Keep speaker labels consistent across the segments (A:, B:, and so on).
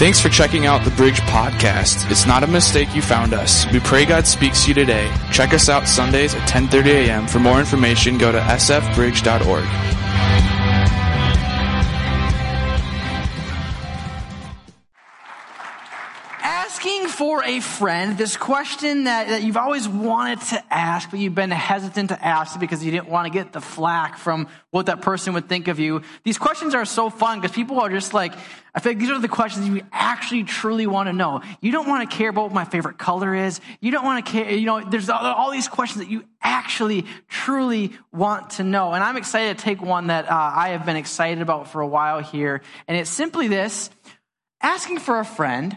A: Thanks for checking out the Bridge Podcast. It's not a mistake you found us. We pray God speaks to you today. Check us out Sundays at 10:30 a.m. For more information, go to sfbridge.org.
B: friend, this question that, that you've always wanted to ask, but you've been hesitant to ask because you didn't want to get the flack from what that person would think of you. These questions are so fun because people are just like, I feel like these are the questions you actually truly want to know. You don't want to care about what my favorite color is. You don't want to care, you know, there's all these questions that you actually truly want to know. And I'm excited to take one that uh, I have been excited about for a while here. And it's simply this asking for a friend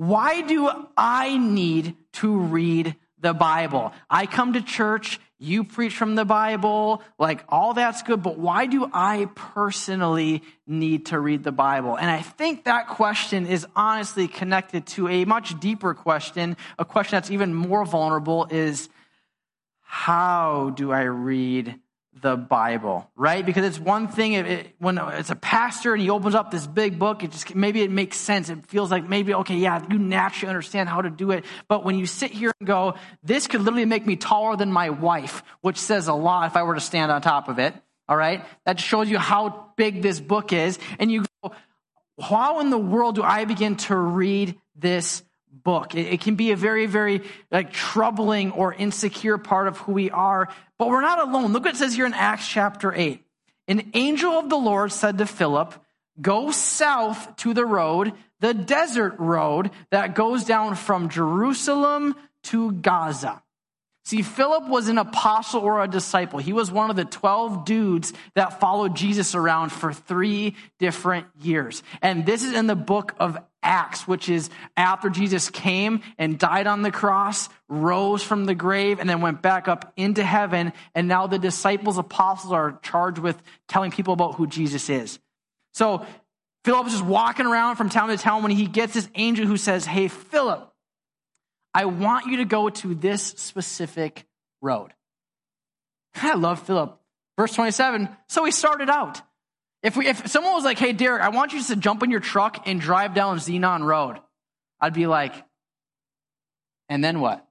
B: why do I need to read the Bible? I come to church, you preach from the Bible, like all that's good, but why do I personally need to read the Bible? And I think that question is honestly connected to a much deeper question, a question that's even more vulnerable is how do I read the Bible, right? Because it's one thing it, when it's a pastor and he opens up this big book, it just maybe it makes sense. It feels like maybe okay, yeah, you naturally understand how to do it. But when you sit here and go, this could literally make me taller than my wife, which says a lot if I were to stand on top of it. All right, that shows you how big this book is, and you go, how in the world do I begin to read this book. It, it, can be a very, very like troubling or insecure part of who we are, but we're not alone. Look what it says here in Acts chapter 8. An angel of the Lord said to Philip, Go south to the road, the desert road that goes down from Jerusalem to Gaza. See, Philip was an apostle or a disciple. He was one of the 12 dudes that followed Jesus around for three different years. And this is in the book of Acts, which is after Jesus came and died on the cross, rose from the grave, and then went back up into heaven. And now the disciples, apostles are charged with telling people about who Jesus is. So Philip is just walking around from town to town when he gets this angel who says, Hey, Philip, I want you to go to this specific road. I love Philip. Verse 27. So he started out. If, we, if someone was like, hey, Derek, I want you to jump in your truck and drive down Xenon Road, I'd be like, and then what?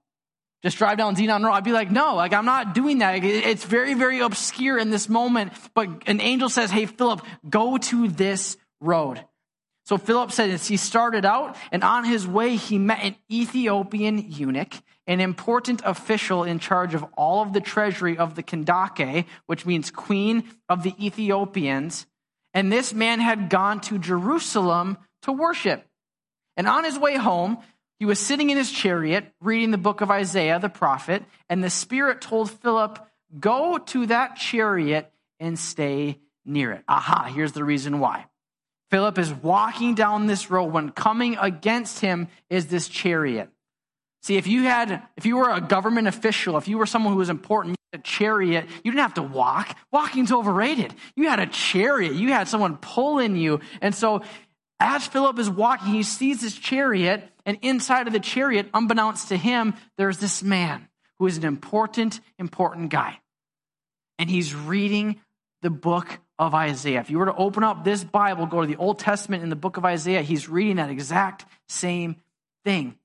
B: Just drive down Xenon Road. I'd be like, no, like I'm not doing that. It's very, very obscure in this moment. But an angel says, hey, Philip, go to this road. So Philip said he started out, and on his way, he met an Ethiopian eunuch, an important official in charge of all of the treasury of the Kandake, which means queen of the Ethiopians. And this man had gone to Jerusalem to worship. And on his way home, he was sitting in his chariot reading the book of Isaiah, the prophet, and the Spirit told Philip, Go to that chariot and stay near it. Aha, here's the reason why. Philip is walking down this road when coming against him is this chariot. See, if you had, if you were a government official, if you were someone who was important, a chariot, you didn't have to walk. Walking's overrated. You had a chariot. You had someone pulling you. And so as Philip is walking, he sees this chariot, and inside of the chariot, unbeknownst to him, there's this man who is an important, important guy. And he's reading the book of Isaiah. If you were to open up this Bible, go to the Old Testament in the book of Isaiah, he's reading that exact same thing.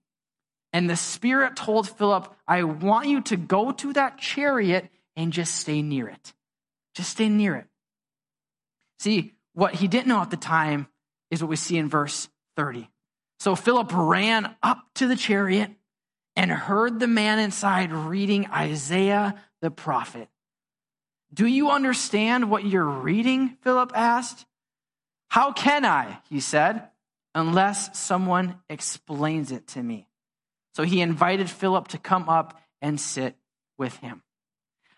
B: And the Spirit told Philip, I want you to go to that chariot and just stay near it. Just stay near it. See, what he didn't know at the time is what we see in verse 30. So Philip ran up to the chariot and heard the man inside reading Isaiah the prophet. Do you understand what you're reading? Philip asked. How can I, he said, unless someone explains it to me? So he invited Philip to come up and sit with him.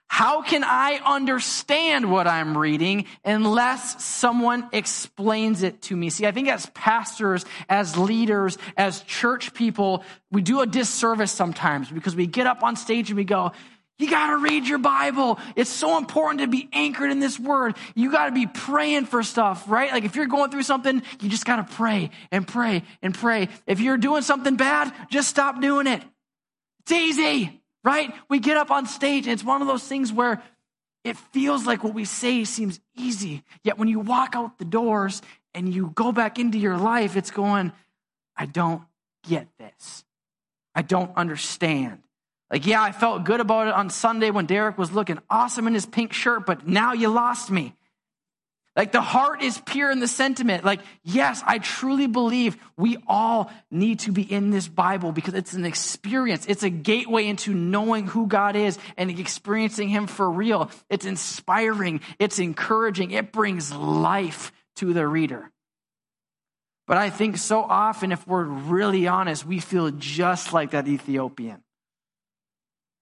B: How can I understand what I'm reading unless someone explains it to me? See, I think as pastors, as leaders, as church people, we do a disservice sometimes because we get up on stage and we go, you got to read your Bible. It's so important to be anchored in this word. You got to be praying for stuff, right? Like if you're going through something, you just got to pray and pray and pray. If you're doing something bad, just stop doing it. It's easy, right? We get up on stage and it's one of those things where it feels like what we say seems easy. Yet when you walk out the doors and you go back into your life, it's going, I don't get this. I don't understand. Like, yeah, I felt good about it on Sunday when Derek was looking awesome in his pink shirt, but now you lost me. Like the heart is pure in the sentiment. Like, yes, I truly believe we all need to be in this Bible because it's an experience. It's a gateway into knowing who God is and experiencing Him for real. It's inspiring. It's encouraging. It brings life to the reader. But I think so often, if we're really honest, we feel just like that Ethiopian.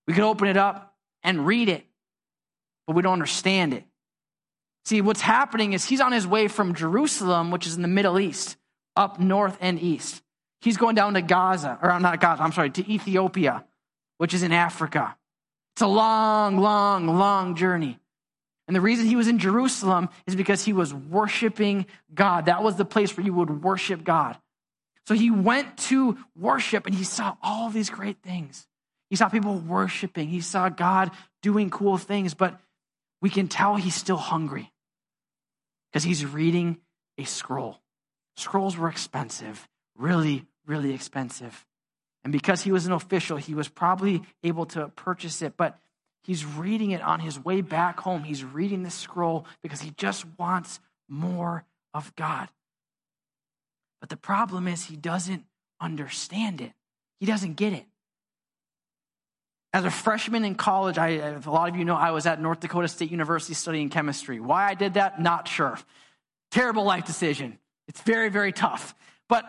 B: We can open it up and read it, but we don't understand it. See, what's happening is he's on his way from Jerusalem, which is in the Middle East, up north and east. He's going down to Gaza, or not Gaza, I'm sorry, to Ethiopia, which is in Africa. It's a long, long, long journey. And the reason he was in Jerusalem is because he was worshiping God. That was the place where you would worship God. So he went to worship and he saw all these great things. He saw people worshiping, he saw God doing cool things, but we can tell he's still hungry because he's reading a scroll. Scrolls were expensive, really, really expensive. And because he was an official, he was probably able to purchase it, but he's reading it on his way back home. He's reading the scroll because he just wants more of God. But the problem is, he doesn't understand it, he doesn't get it. As a freshman in college, I, a lot of you know I was at North Dakota State University studying chemistry. Why I did that, not sure. Terrible life decision. It's very, very tough. But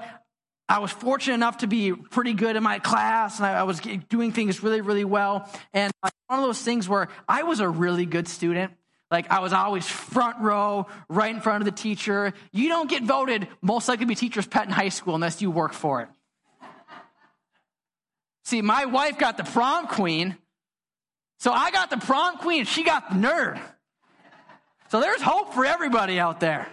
B: I was fortunate enough to be pretty good in my class, and I, I was doing things really, really well. And one of those things where I was a really good student. Like I was always front row, right in front of the teacher. You don't get voted most likely to be teacher's pet in high school unless you work for it. See, my wife got the prom queen, so I got the prom queen, she got the nerd. So there's hope for everybody out there.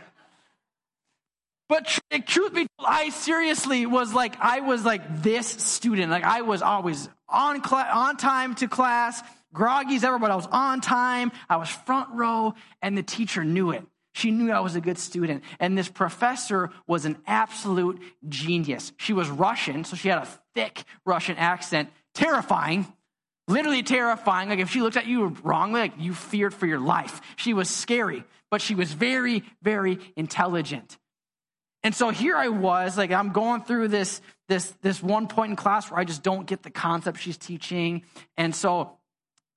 B: But tr- truth be told, I seriously was like, I was like this student. Like I was always on cl- on time to class, groggy as ever, but I was on time. I was front row, and the teacher knew it. She knew I was a good student. And this professor was an absolute genius. She was Russian, so she had a thick Russian accent, terrifying, literally terrifying. Like if she looked at you wrongly, like you feared for your life. She was scary, but she was very, very intelligent. And so here I was, like I'm going through this this this one point in class where I just don't get the concept she's teaching. And so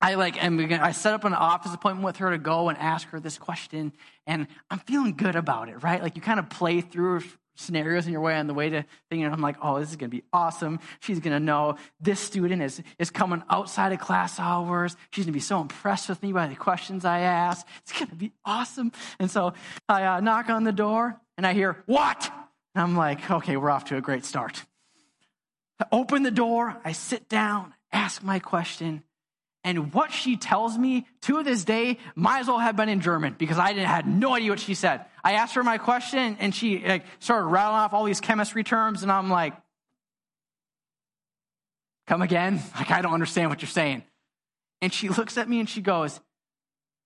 B: I like am gonna, I set up an office appointment with her to go and ask her this question, and I'm feeling good about it, right? Like you kind of play through scenarios in your way on the way to thinking, I'm like, oh, this is to be awesome. She's to know this student is, is coming outside of class hours. She's to be so impressed with me by the questions I ask. It's to be awesome. And so I uh, knock on the door and I hear, what? And I'm like, okay, we're off to a great start. I open the door, I sit down, ask my question, and what she tells me to this day might as well have been in German because I had no idea what she said. I asked her my question and she like, started rattling off all these chemistry terms, and I'm like, come again? Like, I don't understand what you're saying. And she looks at me and she goes,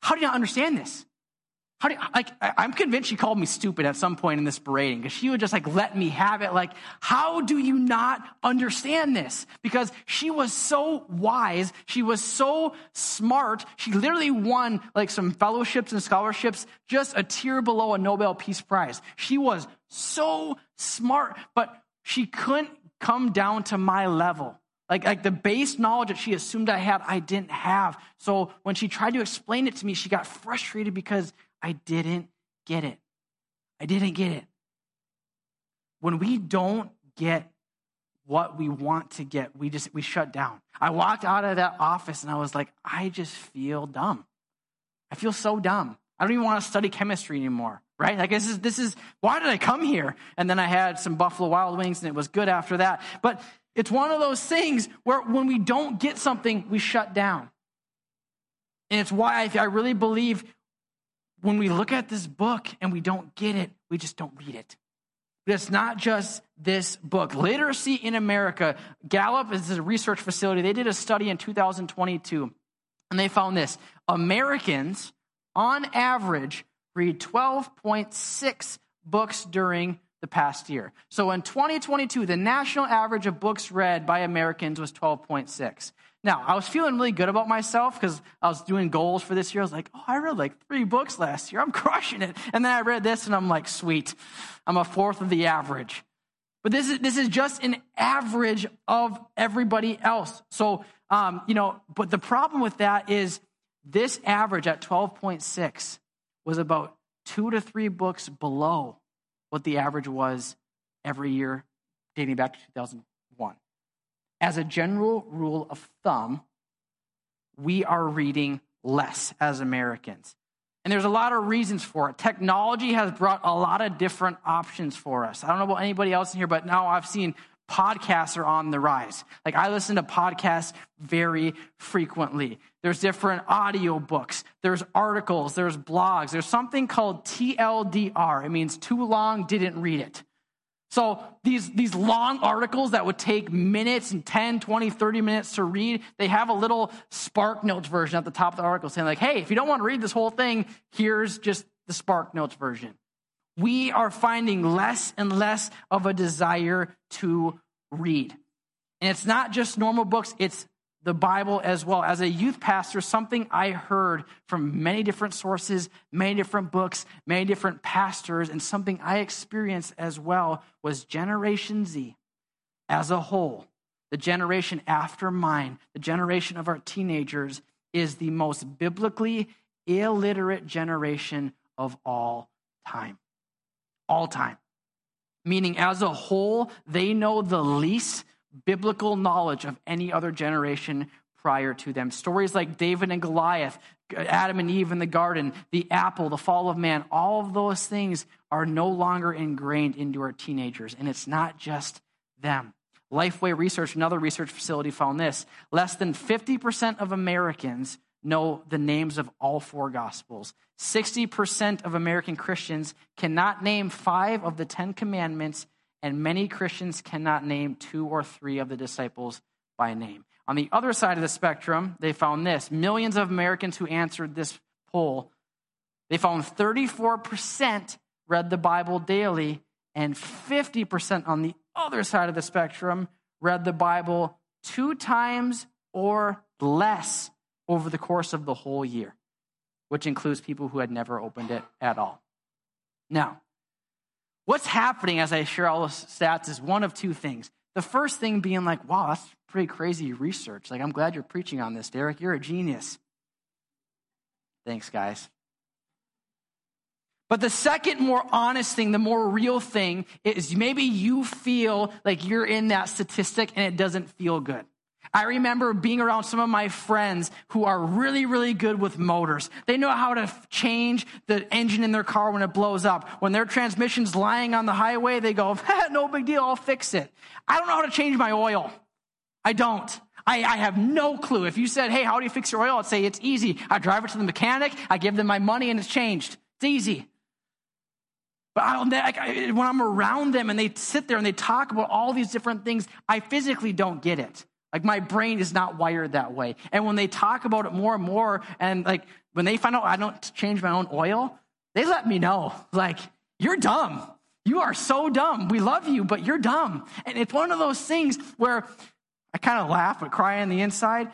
B: How do you not understand this? How do you, like, I'm convinced she called me stupid at some point in this berating because she would just like let me have it. Like, how do you not understand this? Because she was so wise. She was so smart. She literally won like some fellowships and scholarships just a tier below a Nobel Peace Prize. She was so smart, but she couldn't come down to my level. Like, like the base knowledge that she assumed I had, I didn't have. So when she tried to explain it to me, she got frustrated because I didn't get it. I didn't get it. When we don't get what we want to get, we just we shut down. I walked out of that office and I was like, I just feel dumb. I feel so dumb. I don't even want to study chemistry anymore, right? Like this is this is why did I come here? And then I had some Buffalo Wild Wings and it was good after that. But it's one of those things where when we don't get something, we shut down. And it's why I, I really believe when we look at this book and we don't get it, we just don't read it. But it's not just this book. Literacy in America, Gallup is a research facility. They did a study in 2022, and they found this Americans, on average, read 12.6 books during the past year. So in 2022, the national average of books read by Americans was 12.6. Now, I was feeling really good about myself because I was doing goals for this year. I was like, oh, I read like three books last year. I'm crushing it. And then I read this and I'm like, sweet. I'm a fourth of the average. But this is, this is just an average of everybody else. So, um, you know, but the problem with that is this average at 12.6 was about two to three books below what the average was every year dating back to 2001. As a general rule of thumb, we are reading less as Americans. And there's a lot of reasons for it. Technology has brought a lot of different options for us. I don't know about anybody else in here, but now I've seen podcasts are on the rise. Like I listen to podcasts very frequently. There's different audio books. There's articles. There's blogs. There's something called TLDR. It means too long, didn't read it. So these, these long articles that would take minutes and 10, 20, 30 minutes to read, they have a little Spark Notes version at the top of the article saying like, hey, if you don't want to read this whole thing, here's just the Spark Notes version. We are finding less and less of a desire to read. And it's not just normal books, it's the Bible as well. As a youth pastor, something I heard from many different sources, many different books, many different pastors, and something I experienced as well was Generation Z as a whole, the generation after mine, the generation of our teenagers, is the most biblically illiterate generation of all time. All time. Meaning, as a whole, they know the least biblical knowledge of any other generation prior to them. Stories like David and Goliath, Adam and Eve in the garden, the apple, the fall of man, all of those things are no longer ingrained into our teenagers. And it's not just them. Lifeway Research, another research facility, found this less than 50% of Americans know the names of all four gospels. 60% of American Christians cannot name five of the Ten Commandments and many Christians cannot name two or three of the disciples by name. On the other side of the spectrum, they found this millions of Americans who answered this poll, they found 34% read the Bible daily, and 50% on the other side of the spectrum read the Bible two times or less over the course of the whole year, which includes people who had never opened it at all. Now, What's happening as I share all the stats is one of two things. The first thing being like, wow, that's pretty crazy research. Like, I'm glad you're preaching on this, Derek. You're a genius. Thanks, guys. But the second, more honest thing, the more real thing is maybe you feel like you're in that statistic and it doesn't feel good. I remember being around some of my friends who are really, really good with motors. They know how to change the engine in their car when it blows up. When their transmission's lying on the highway, they go, no big deal, I'll fix it. I don't know how to change my oil. I don't. I, I, have no clue. If you said, hey, how do you fix your oil? I'd say, it's easy. I drive it to the mechanic, I give them my money, and it's changed. It's easy. But I when I'm around them and they sit there and they talk about all these different things, I physically don't get it. Like my brain is not wired that way. And when they talk about it more and more, and like when they find out I don't change my own oil, they let me know. Like, you're dumb. You are so dumb. We love you, but you're dumb. And it's one of those things where I kind of laugh but cry on the inside.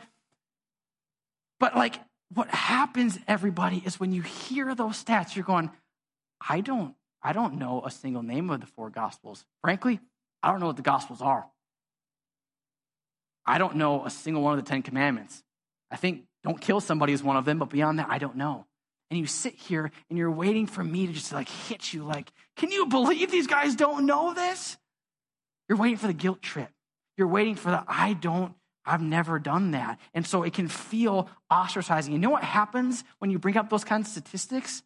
B: But like what happens, everybody, is when you hear those stats, you're going, I don't, I don't know a single name of the four gospels. Frankly, I don't know what the gospels are. I don't know a single one of the Ten Commandments. I think don't kill somebody is one of them, but beyond that, I don't know. And you sit here and you're waiting for me to just like hit you like, can you believe these guys don't know this? You're waiting for the guilt trip. You're waiting for the I don't, I've never done that. And so it can feel ostracizing. You know what happens when you bring up those kinds of statistics?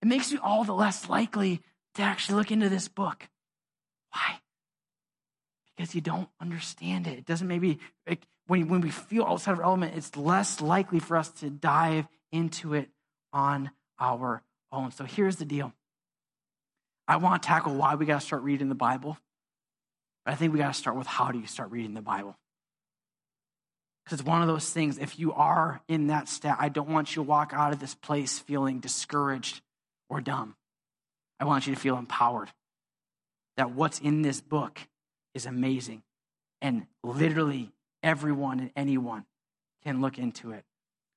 B: It makes you all the less likely to actually look into this book. Why? Because you don't understand it. It doesn't maybe, like, when, when we feel outside of our element, it's less likely for us to dive into it on our own. So here's the deal I want to tackle why we got to start reading the Bible. But I think we got to start with how do you start reading the Bible? Because it's one of those things, if you are in that state, I don't want you to walk out of this place feeling discouraged or dumb. I want you to feel empowered. that what's in this book is amazing. And literally everyone and anyone can look into it.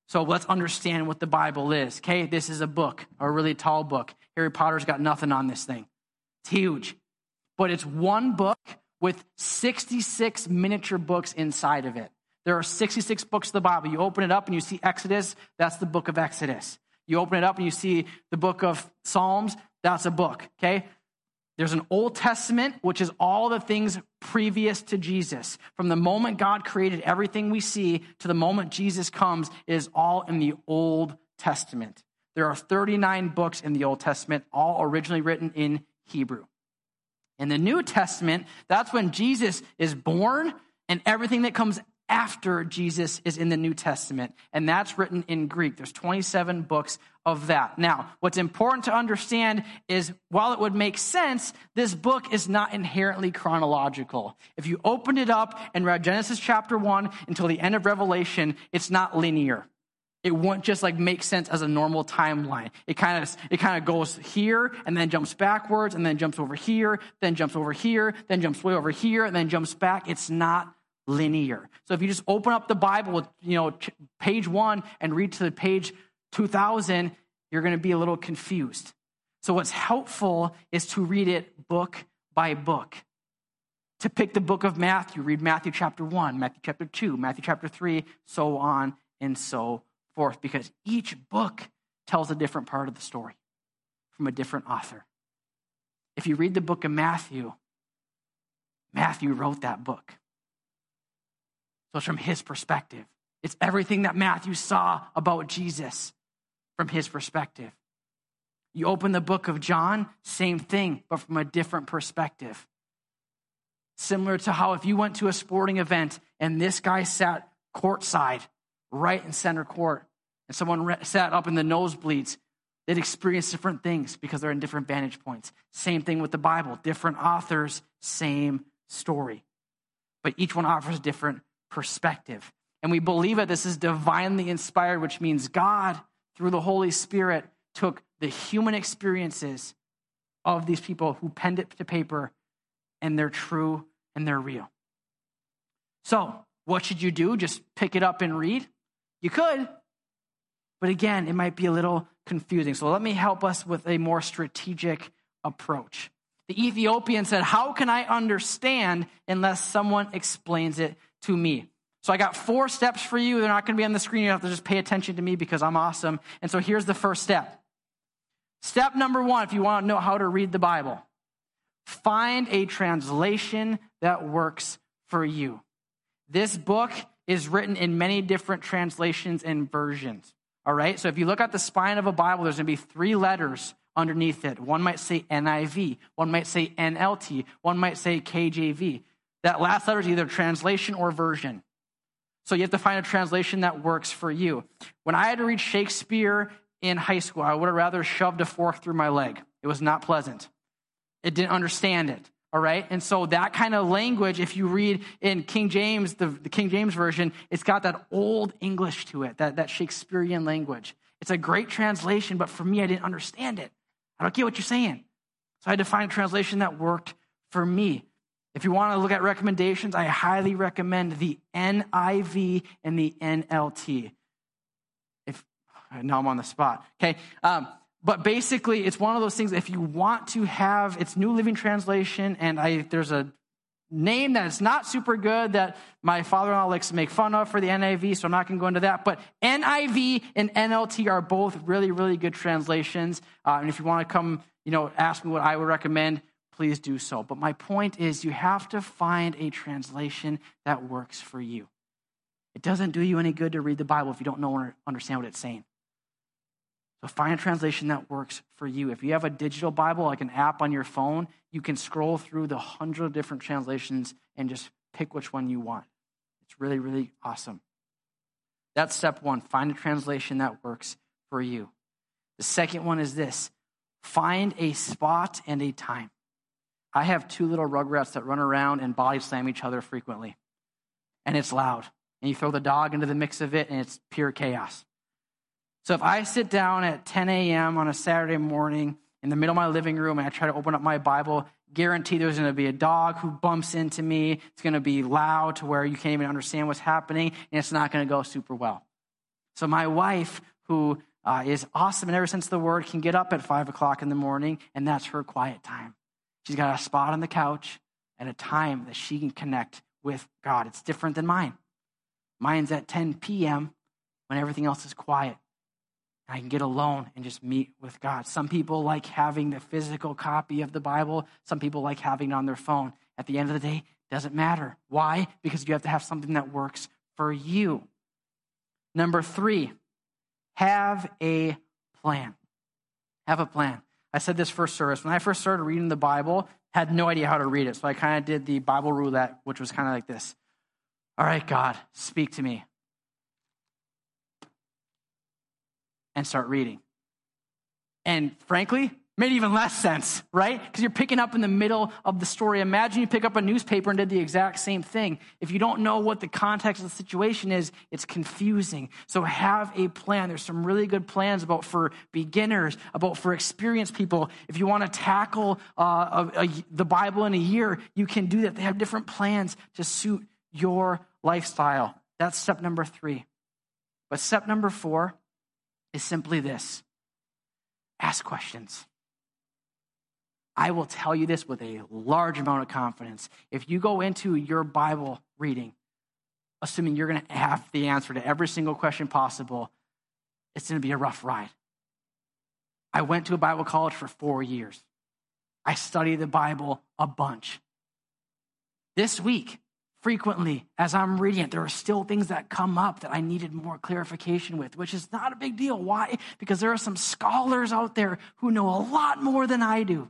B: So let's understand what the Bible is. Okay, this is a book, a really tall book. Harry Potter's got nothing on this thing. It's huge. But it's one book with 66 miniature books inside of it. There are 66 books of the Bible. You open it up and you see Exodus, that's the book of Exodus. You open it up and you see the book of Psalms, that's a book, okay? There's an Old Testament, which is all the things previous to Jesus. From the moment God created everything we see to the moment Jesus comes is all in the Old Testament. There are 39 books in the Old Testament, all originally written in Hebrew. In the New Testament, that's when Jesus is born and everything that comes after Jesus is in the New Testament, and that's written in Greek. There's 27 books of that. Now, what's important to understand is while it would make sense, this book is not inherently chronological. If you opened it up and read Genesis chapter 1 until the end of Revelation, it's not linear. It won't just like make sense as a normal timeline. It kind of it kind of goes here and then jumps backwards and then jumps over here, then jumps over here, then jumps way over here and then jumps back. It's not linear. So if you just open up the Bible with, you know, page one and read to the page 2000, you're going to be a little confused. So what's helpful is to read it book by book. To pick the book of Matthew, read Matthew chapter 1, Matthew chapter 2, Matthew chapter 3, so on and so forth, because each book tells a different part of the story from a different author. If you read the book of Matthew, Matthew wrote that book. So it's from his perspective. It's everything that Matthew saw about Jesus from his perspective. You open the book of John, same thing, but from a different perspective. Similar to how if you went to a sporting event and this guy sat courtside, right in center court, and someone sat up in the nosebleeds, they'd experience different things because they're in different vantage points. Same thing with the Bible, different authors, same story. But each one offers different perspective. And we believe that this is divinely inspired, which means God, through the Holy Spirit, took the human experiences of these people who penned it to paper, and they're true and they're real. So, what should you do? Just pick it up and read? You could, but again, it might be a little confusing. So, let me help us with a more strategic approach. The Ethiopian said, How can I understand unless someone explains it to me. So I got four steps for you. They're not going to be on the screen. You have to just pay attention to me because I'm awesome. And so here's the first step. Step number one, if you want to know how to read the Bible, find a translation that works for you. This book is written in many different translations and versions. All right. So if you look at the spine of a Bible, there's going to be three letters underneath it. One might say NIV, one might say NLT, one might say KJV. That last letter is either translation or version. So you have to find a translation that works for you. When I had to read Shakespeare in high school, I would have rather shoved a fork through my leg. It was not pleasant. It didn't understand it. All right. And so that kind of language, if you read in King James, the, the King James Version, it's got that old English to it, that, that Shakespearean language. It's a great translation, but for me, I didn't understand it. I don't get what you're saying. So I had to find a translation that worked for me. If you want to look at recommendations, I highly recommend the NIV and the NLT. If now I'm on the spot, okay. Um, but basically, it's one of those things. If you want to have it's New Living Translation, and I there's a name that is not super good that my father-in-law likes to make fun of for the NIV, so I'm not going to go into that. But NIV and NLT are both really, really good translations. Uh, and if you want to come, you know, ask me what I would recommend, please do so. But my point is, you have to find a translation that works for you. It doesn't do you any good to read the Bible if you don't know or understand what it's saying. So find a translation that works for you. If you have a digital Bible, like an app on your phone, you can scroll through the hundred different translations and just pick which one you want. It's really, really awesome. That's step one. Find a translation that works for you. The second one is this find a spot and a time. I have two little rugrats that run around and body slam each other frequently. And it's loud. And you throw the dog into the mix of it, and it's pure chaos. So if I sit down at 10 a.m. on a Saturday morning in the middle of my living room and I try to open up my Bible guarantee there's going to be a dog who bumps into me. It's going to be loud to where you can't even understand what's happening, and it's not going to go super well. So my wife, who uh, is awesome in every sense of the word, can get up at five o'clock in the morning, and that's her quiet time. She's got a spot on the couch at a time that she can connect with God. It's different than mine. Mine's at 10 p.m. when everything else is quiet. I can get alone and just meet with God. Some people like having the physical copy of the Bible. Some people like having it on their phone. At the end of the day, doesn't matter. Why? Because you have to have something that works for you. Number three, have a plan. Have a plan. I said this first service. When I first started reading the Bible, had no idea how to read it. So I kind of did the Bible roulette, which was kind of like this. All right, God, speak to me. and start reading. And frankly, made even less sense, right? Because you're picking up in the middle of the story. Imagine you pick up a newspaper and did the exact same thing. If you don't know what the context of the situation is, it's confusing. So have a plan. There's some really good plans about for beginners, about for experienced people. If you want to tackle uh, a, a, the Bible in a year, you can do that. They have different plans to suit your lifestyle. That's step number three. But step number four is simply this ask questions. I will tell you this with a large amount of confidence. If you go into your Bible reading, assuming you're going to have the answer to every single question possible, it's going to be a rough ride. I went to a Bible college for four years. I studied the Bible a bunch. This week, frequently as I'm reading it, there are still things that come up that I needed more clarification with, which is not a big deal. Why? Because there are some scholars out there who know a lot more than I do.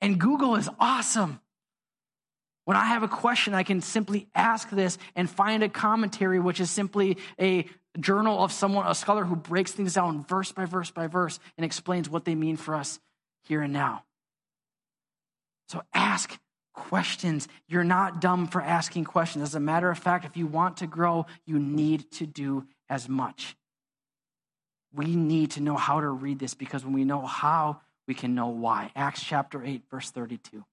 B: And Google is awesome. When I have a question, I can simply ask this and find a commentary, which is simply a journal of someone, a scholar who breaks things down verse by verse by verse and explains what they mean for us here and now. So ask questions. You're not dumb for asking questions. As a matter of fact, if you want to grow, you need to do as much. We need to know how to read this because when we know how, we can know why. Acts chapter 8, verse 32.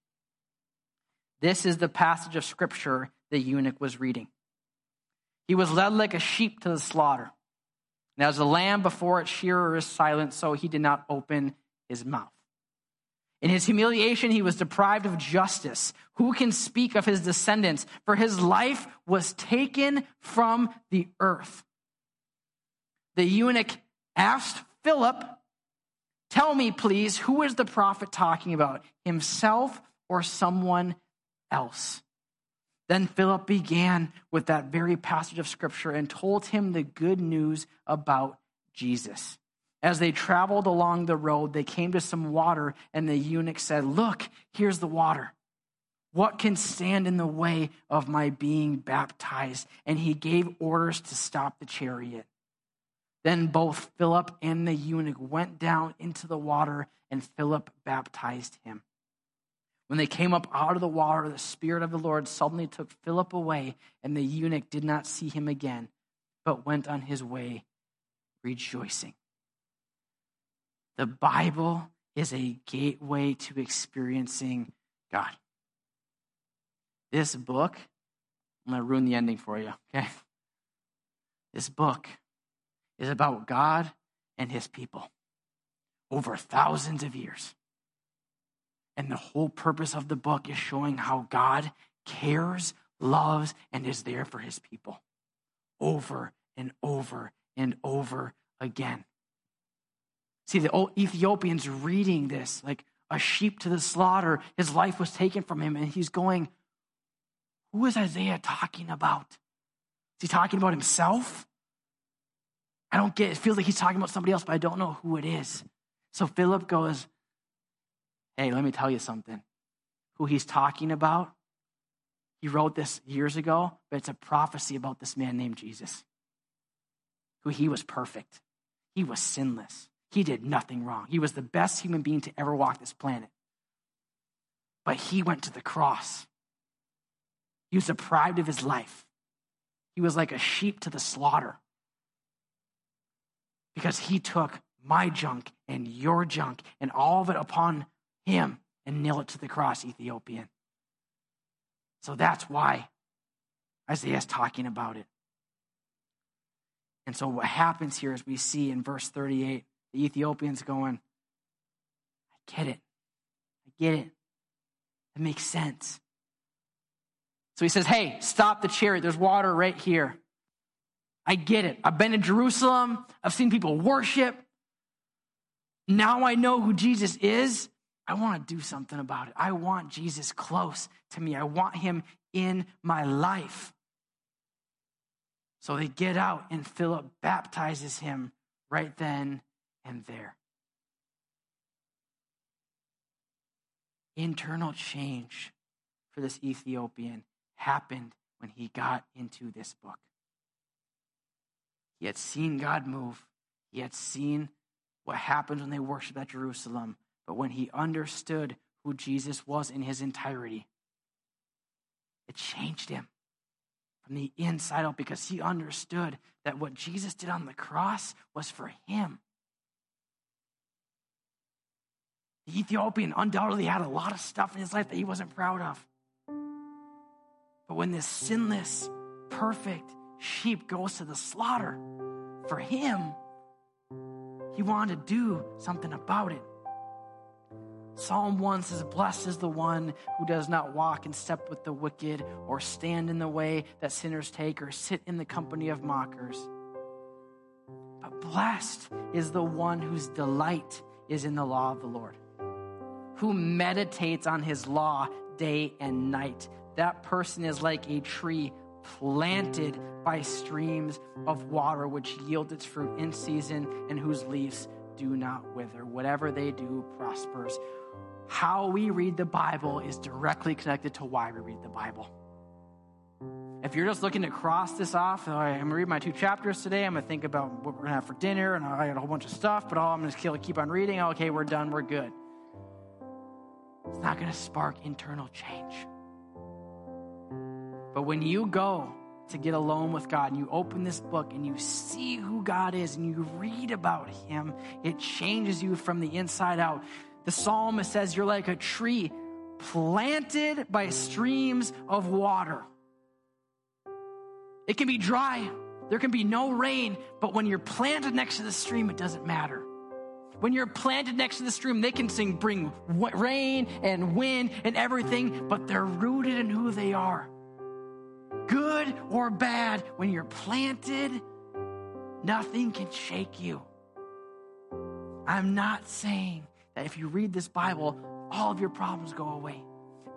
B: This is the passage of scripture the eunuch was reading. He was led like a sheep to the slaughter. And as a lamb before its shearer is silent, so he did not open his mouth. In his humiliation, he was deprived of justice. Who can speak of his descendants? For his life was taken from the earth. The eunuch asked Philip, Tell me, please, who is the prophet talking about, himself or someone else? Then Philip began with that very passage of scripture and told him the good news about Jesus. As they traveled along the road, they came to some water, and the eunuch said, Look, here's the water. What can stand in the way of my being baptized? And he gave orders to stop the chariot. Then both Philip and the eunuch went down into the water, and Philip baptized him. When they came up out of the water, the Spirit of the Lord suddenly took Philip away, and the eunuch did not see him again, but went on his way rejoicing. The Bible is a gateway to experiencing God. This book, I'm going to ruin the ending for you, okay? This book is about God and his people over thousands of years. And the whole purpose of the book is showing how God cares, loves, and is there for his people over and over and over again. See, the old Ethiopian's reading this like a sheep to the slaughter. His life was taken from him, and he's going, Who is Isaiah talking about? Is he talking about himself? I don't get it. It feels like he's talking about somebody else, but I don't know who it is. So Philip goes, Hey, let me tell you something. Who he's talking about, he wrote this years ago, but it's a prophecy about this man named Jesus, who he was perfect. He was sinless. He did nothing wrong. He was the best human being to ever walk this planet. But he went to the cross. He was deprived of his life. He was like a sheep to the slaughter because he took my junk and your junk and all of it upon him and nail it to the cross, Ethiopian. So that's why Isaiah's talking about it. And so what happens here is we see in verse 38, the Ethiopian's going, I get it. I get it. It makes sense. So he says, Hey, stop the chariot. There's water right here. I get it. I've been to Jerusalem. I've seen people worship. Now I know who Jesus is. I want to do something about it. I want Jesus close to me. I want him in my life. So they get out, and Philip baptizes him right then and there. Internal change for this Ethiopian happened when he got into this book. He had seen God move, he had seen what happened when they worshiped at Jerusalem. But when he understood who Jesus was in his entirety, it changed him from the inside out because he understood that what Jesus did on the cross was for him. The Ethiopian undoubtedly had a lot of stuff in his life that he wasn't proud of. But when this sinless, perfect sheep goes to the slaughter for him, he wanted to do something about it. Psalm 1 says, Blessed is the one who does not walk in step with the wicked, or stand in the way that sinners take, or sit in the company of mockers. But blessed is the one whose delight is in the law of the Lord, who meditates on his law day and night. That person is like a tree planted by streams of water, which yield its fruit in season and whose leaves do not wither. Whatever they do prospers how we read the Bible is directly connected to why we read the Bible. If you're just looking to cross this off, I'm going to read my two chapters today. I'm to think about what we're going to have for dinner, and I got a whole bunch of stuff, but all I'm going to keep on reading. Okay, we're done, we're good. It's not going to spark internal change. But when you go to get alone with God and you open this book and you see who God is and you read about Him, it changes you from the inside out. The psalmist says you're like a tree planted by streams of water. It can be dry, there can be no rain, but when you're planted next to the stream, it doesn't matter. When you're planted next to the stream, they can sing, bring rain and wind and everything, but they're rooted in who they are. Good or bad, when you're planted, nothing can shake you. I'm not saying that if you read this Bible, all of your problems go away.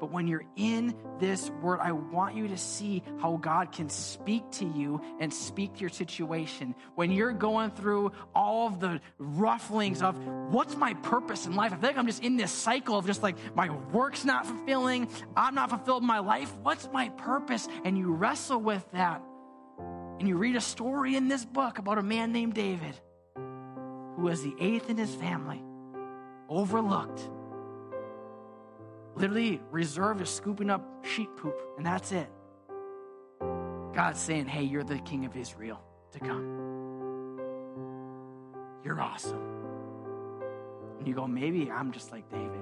B: But when you're in this word, I want you to see how God can speak to you and speak to your situation. When you're going through all of the rufflings of what's my purpose in life, I feel like I'm just in this cycle of just like my work's not fulfilling, I'm not fulfilled in my life. What's my purpose? And you wrestle with that. And you read a story in this book about a man named David who was the eighth in his family overlooked, literally reserved to scooping up sheep poop, and that's it. God's saying, Hey, you're the king of Israel to come. You're awesome. And you go, Maybe I'm just like David.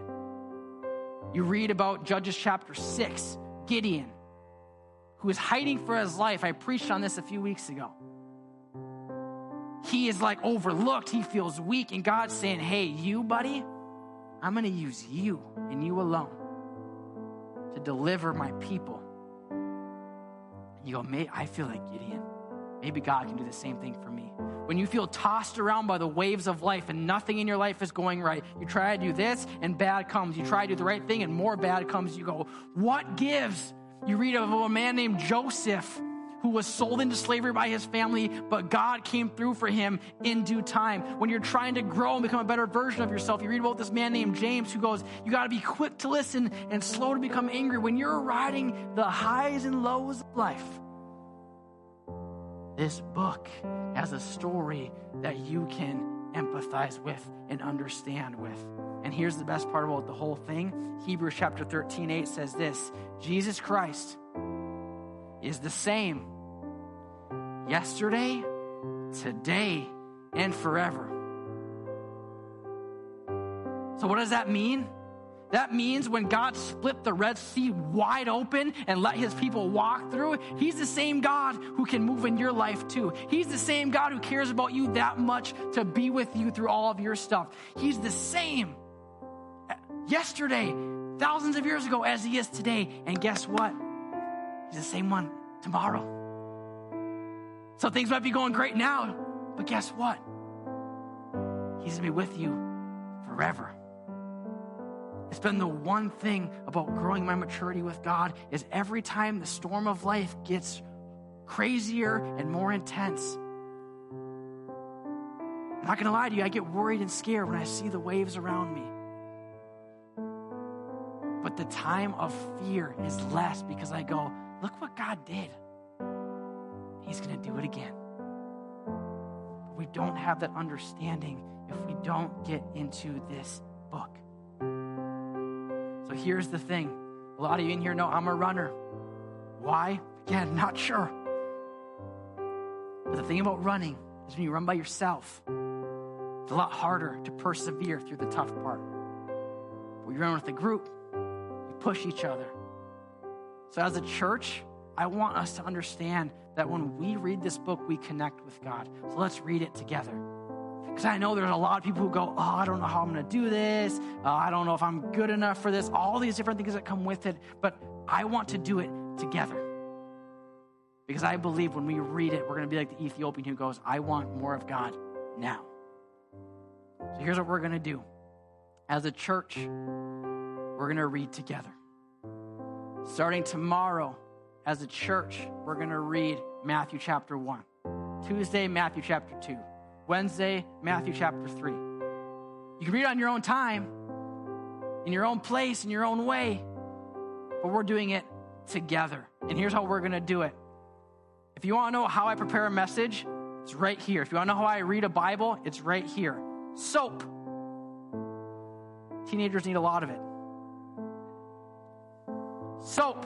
B: You read about Judges chapter 6, Gideon, who is hiding for his life. I preached on this a few weeks ago he is like overlooked. He feels weak. And God's saying, Hey, you, buddy, I'm going to use you and you alone to deliver my people. And you go, May I feel like Gideon. Maybe God can do the same thing for me. When you feel tossed around by the waves of life and nothing in your life is going right, you try to do this and bad comes. You try to do the right thing and more bad comes. You go, What gives? You read of a man named Joseph who was sold into slavery by his family, but God came through for him in due time. When you're trying to grow and become a better version of yourself, you read about this man named James who goes, You got to be quick to listen and slow to become angry. When you're riding the highs and lows of life, this book has a story that you can empathize with and understand with. And here's the best part about the whole thing Hebrews chapter 13, 8 says this Jesus Christ is the same yesterday, today, and forever. So, what does that mean? That means when God split the Red Sea wide open and let his people walk through, he's the same God who can move in your life too. He's the same God who cares about you that much to be with you through all of your stuff. He's the same yesterday, thousands of years ago, as he is today. And guess what? He's the same one tomorrow. So things might be going great now, but guess what? He's gonna be with you forever. It's been the one thing about growing my maturity with God is every time the storm of life gets crazier and more intense. I'm not gonna lie to you, I get worried and scared when I see the waves around me. But the time of fear is less because I go, look what God did. He's going to do it again. We don't have that understanding if we don't get into this book. So here's the thing a lot of you in here know I'm a runner. Why? Again, not sure. But the thing about running is when you run by yourself, it's a lot harder to persevere through the tough part. But When you run with a group, you push each other. So as a church, I want us to understand that when we read this book, we connect with God. So let's read it together. Because I know there's a lot of people who go, Oh, I don't know how I'm going to do this. Uh, I don't know if I'm good enough for this. All these different things that come with it. But I want to do it together. Because I believe when we read it, we're going to be like the Ethiopian who goes, I want more of God now. So here's what we're going to do. As a church, we're going to read together. Starting tomorrow, as a church, we're going to read Matthew chapter 1. Tuesday, Matthew chapter 2. Wednesday, Matthew chapter 3. You can read on your own time, in your own place, in your own way, but we're doing it together. And here's how we're going to do it. If you want to know how I prepare a message, it's right here. If you want to know how I read a Bible, it's right here. Soap. Teenagers need a lot of it. Soap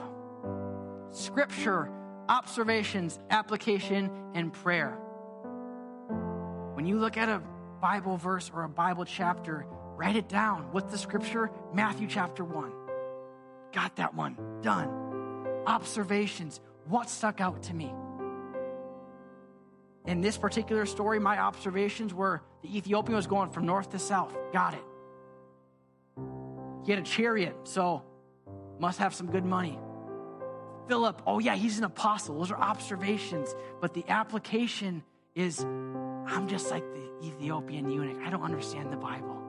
B: scripture, observations, application, and prayer. When you look at a Bible verse or a Bible chapter, write it down. What's the scripture? Matthew chapter 1. Got that one. Done. Observations. What stuck out to me? In this particular story, my observations were the Ethiopian was going from north to south. Got it. He had a chariot, so must have some good money. Philip, oh yeah, he's an apostle. Those are observations. But the application is I'm just like the Ethiopian eunuch. I don't understand the Bible.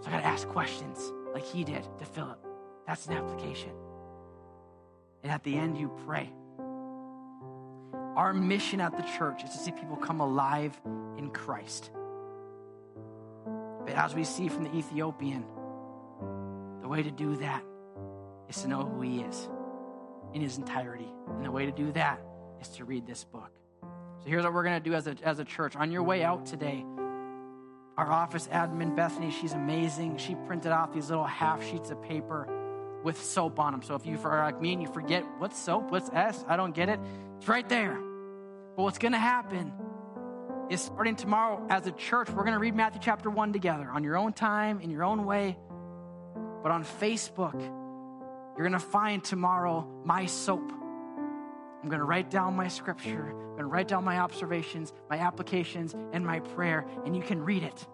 B: So I got to ask questions like he did to Philip. That's an application. And at the end, you pray. Our mission at the church is to see people come alive in Christ. But as we see from the Ethiopian, the way to do that is to know who he is in his entirety. And the way to do that is to read this book. So here's what we're going to do as a, as a church. On your way out today, our office admin, Bethany, she's amazing. She printed off these little half sheets of paper with soap on them. So if you are like me and you forget what's soap, what's S, I don't get it, it's right there. But what's going to happen is starting tomorrow as a church, we're going to read Matthew chapter 1 together on your own time, in your own way. But on Facebook, you're going to find tomorrow my soap. I'm going to write down my scripture. I'm going to write down my observations, my applications, and my prayer, and you can read it.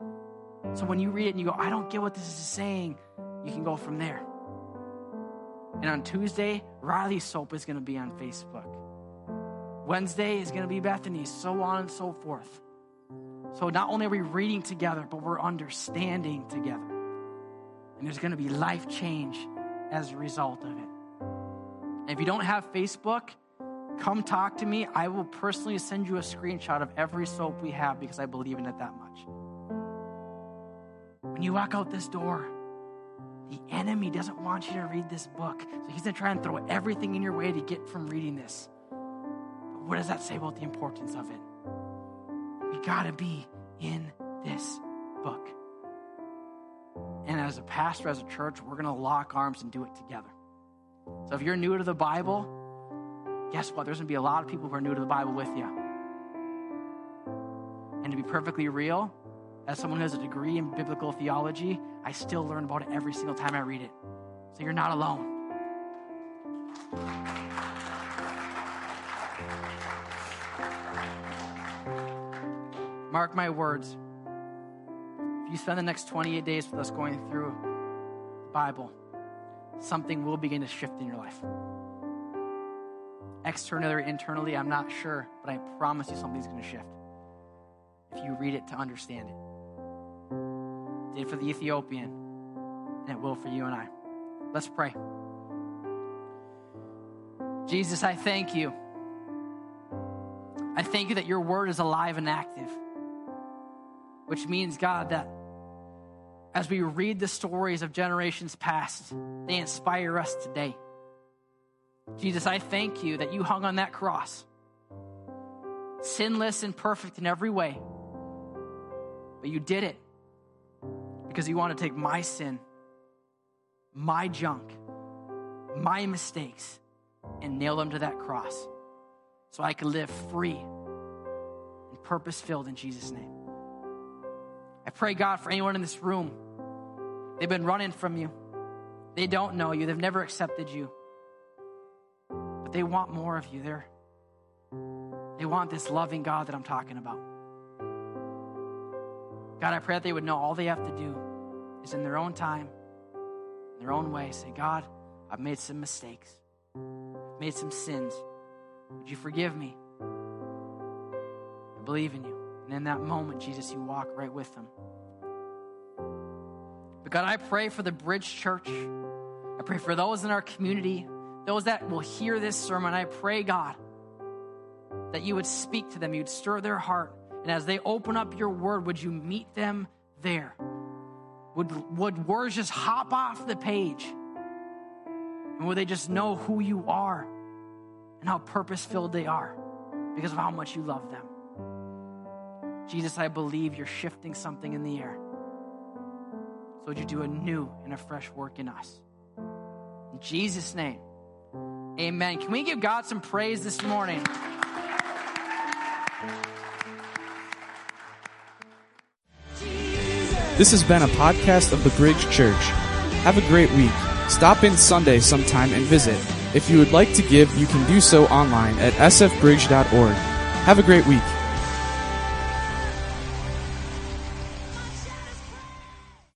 B: So when you read it and you go, I don't get what this is saying, you can go from there. And on Tuesday, Riley's soap is going to be on Facebook. Wednesday is going to be Bethany's, so on and so forth. So not only are we reading together, but we're understanding together. And there's going to be life change as a result of it. And if you don't have Facebook, come talk to me. I will personally send you a screenshot of every soap we have because I believe in it that much. When you walk out this door, the enemy doesn't want you to read this book. So he's going to try and throw everything in your way to get from reading this. But what does that say about the importance of it? We got to be in this book. And as a pastor, as a church, we're going to lock arms and do it together. So if you're new to the Bible, guess what? There's going to be a lot of people who are new to the Bible with you. And to be perfectly real, as someone who has a degree in biblical theology, I still learn about it every single time I read it. So you're not alone. Mark my words. You spend the next 28 days with us going through the Bible, something will begin to shift in your life. Externally or internally, I'm not sure, but I promise you something's going to shift if you read it to understand it. it did for the Ethiopian, and it will for you and I. Let's pray. Jesus, I thank you. I thank you that your word is alive and active, which means, God, that as we read the stories of generations past, they inspire us today. Jesus, I thank you that you hung on that cross, sinless and perfect in every way. But you did it because you want to take my sin, my junk, my mistakes, and nail them to that cross so I could live free and purpose filled in Jesus' name. I pray, God, for anyone in this room, they've been running from you. They don't know you, they've never accepted you. But they want more of you. They're, they want this loving God that I'm talking about. God, I pray that they would know all they have to do is in their own time, in their own way, say, God, I've made some mistakes, made some sins. Would you forgive me? I believe in you. And in that moment, Jesus, you walk right with them. But God, I pray for the Bridge Church. I pray for those in our community, those that will hear this sermon. I pray, God, that you would speak to them, you'd stir their heart. And as they open up your word, would you meet them there? Would, would words just hop off the page? And would they just know who you are and how purpose filled they are because of how much you love them? Jesus, I believe you're shifting something in the air. So would you do a new and a fresh work in us? In Jesus' name, amen. Can we give God some praise this morning?
A: This has been a podcast of the Bridge Church. Have a great week. Stop in Sunday sometime and visit. If you would like to give, you can do so online at sfbridge.org. Have a great week.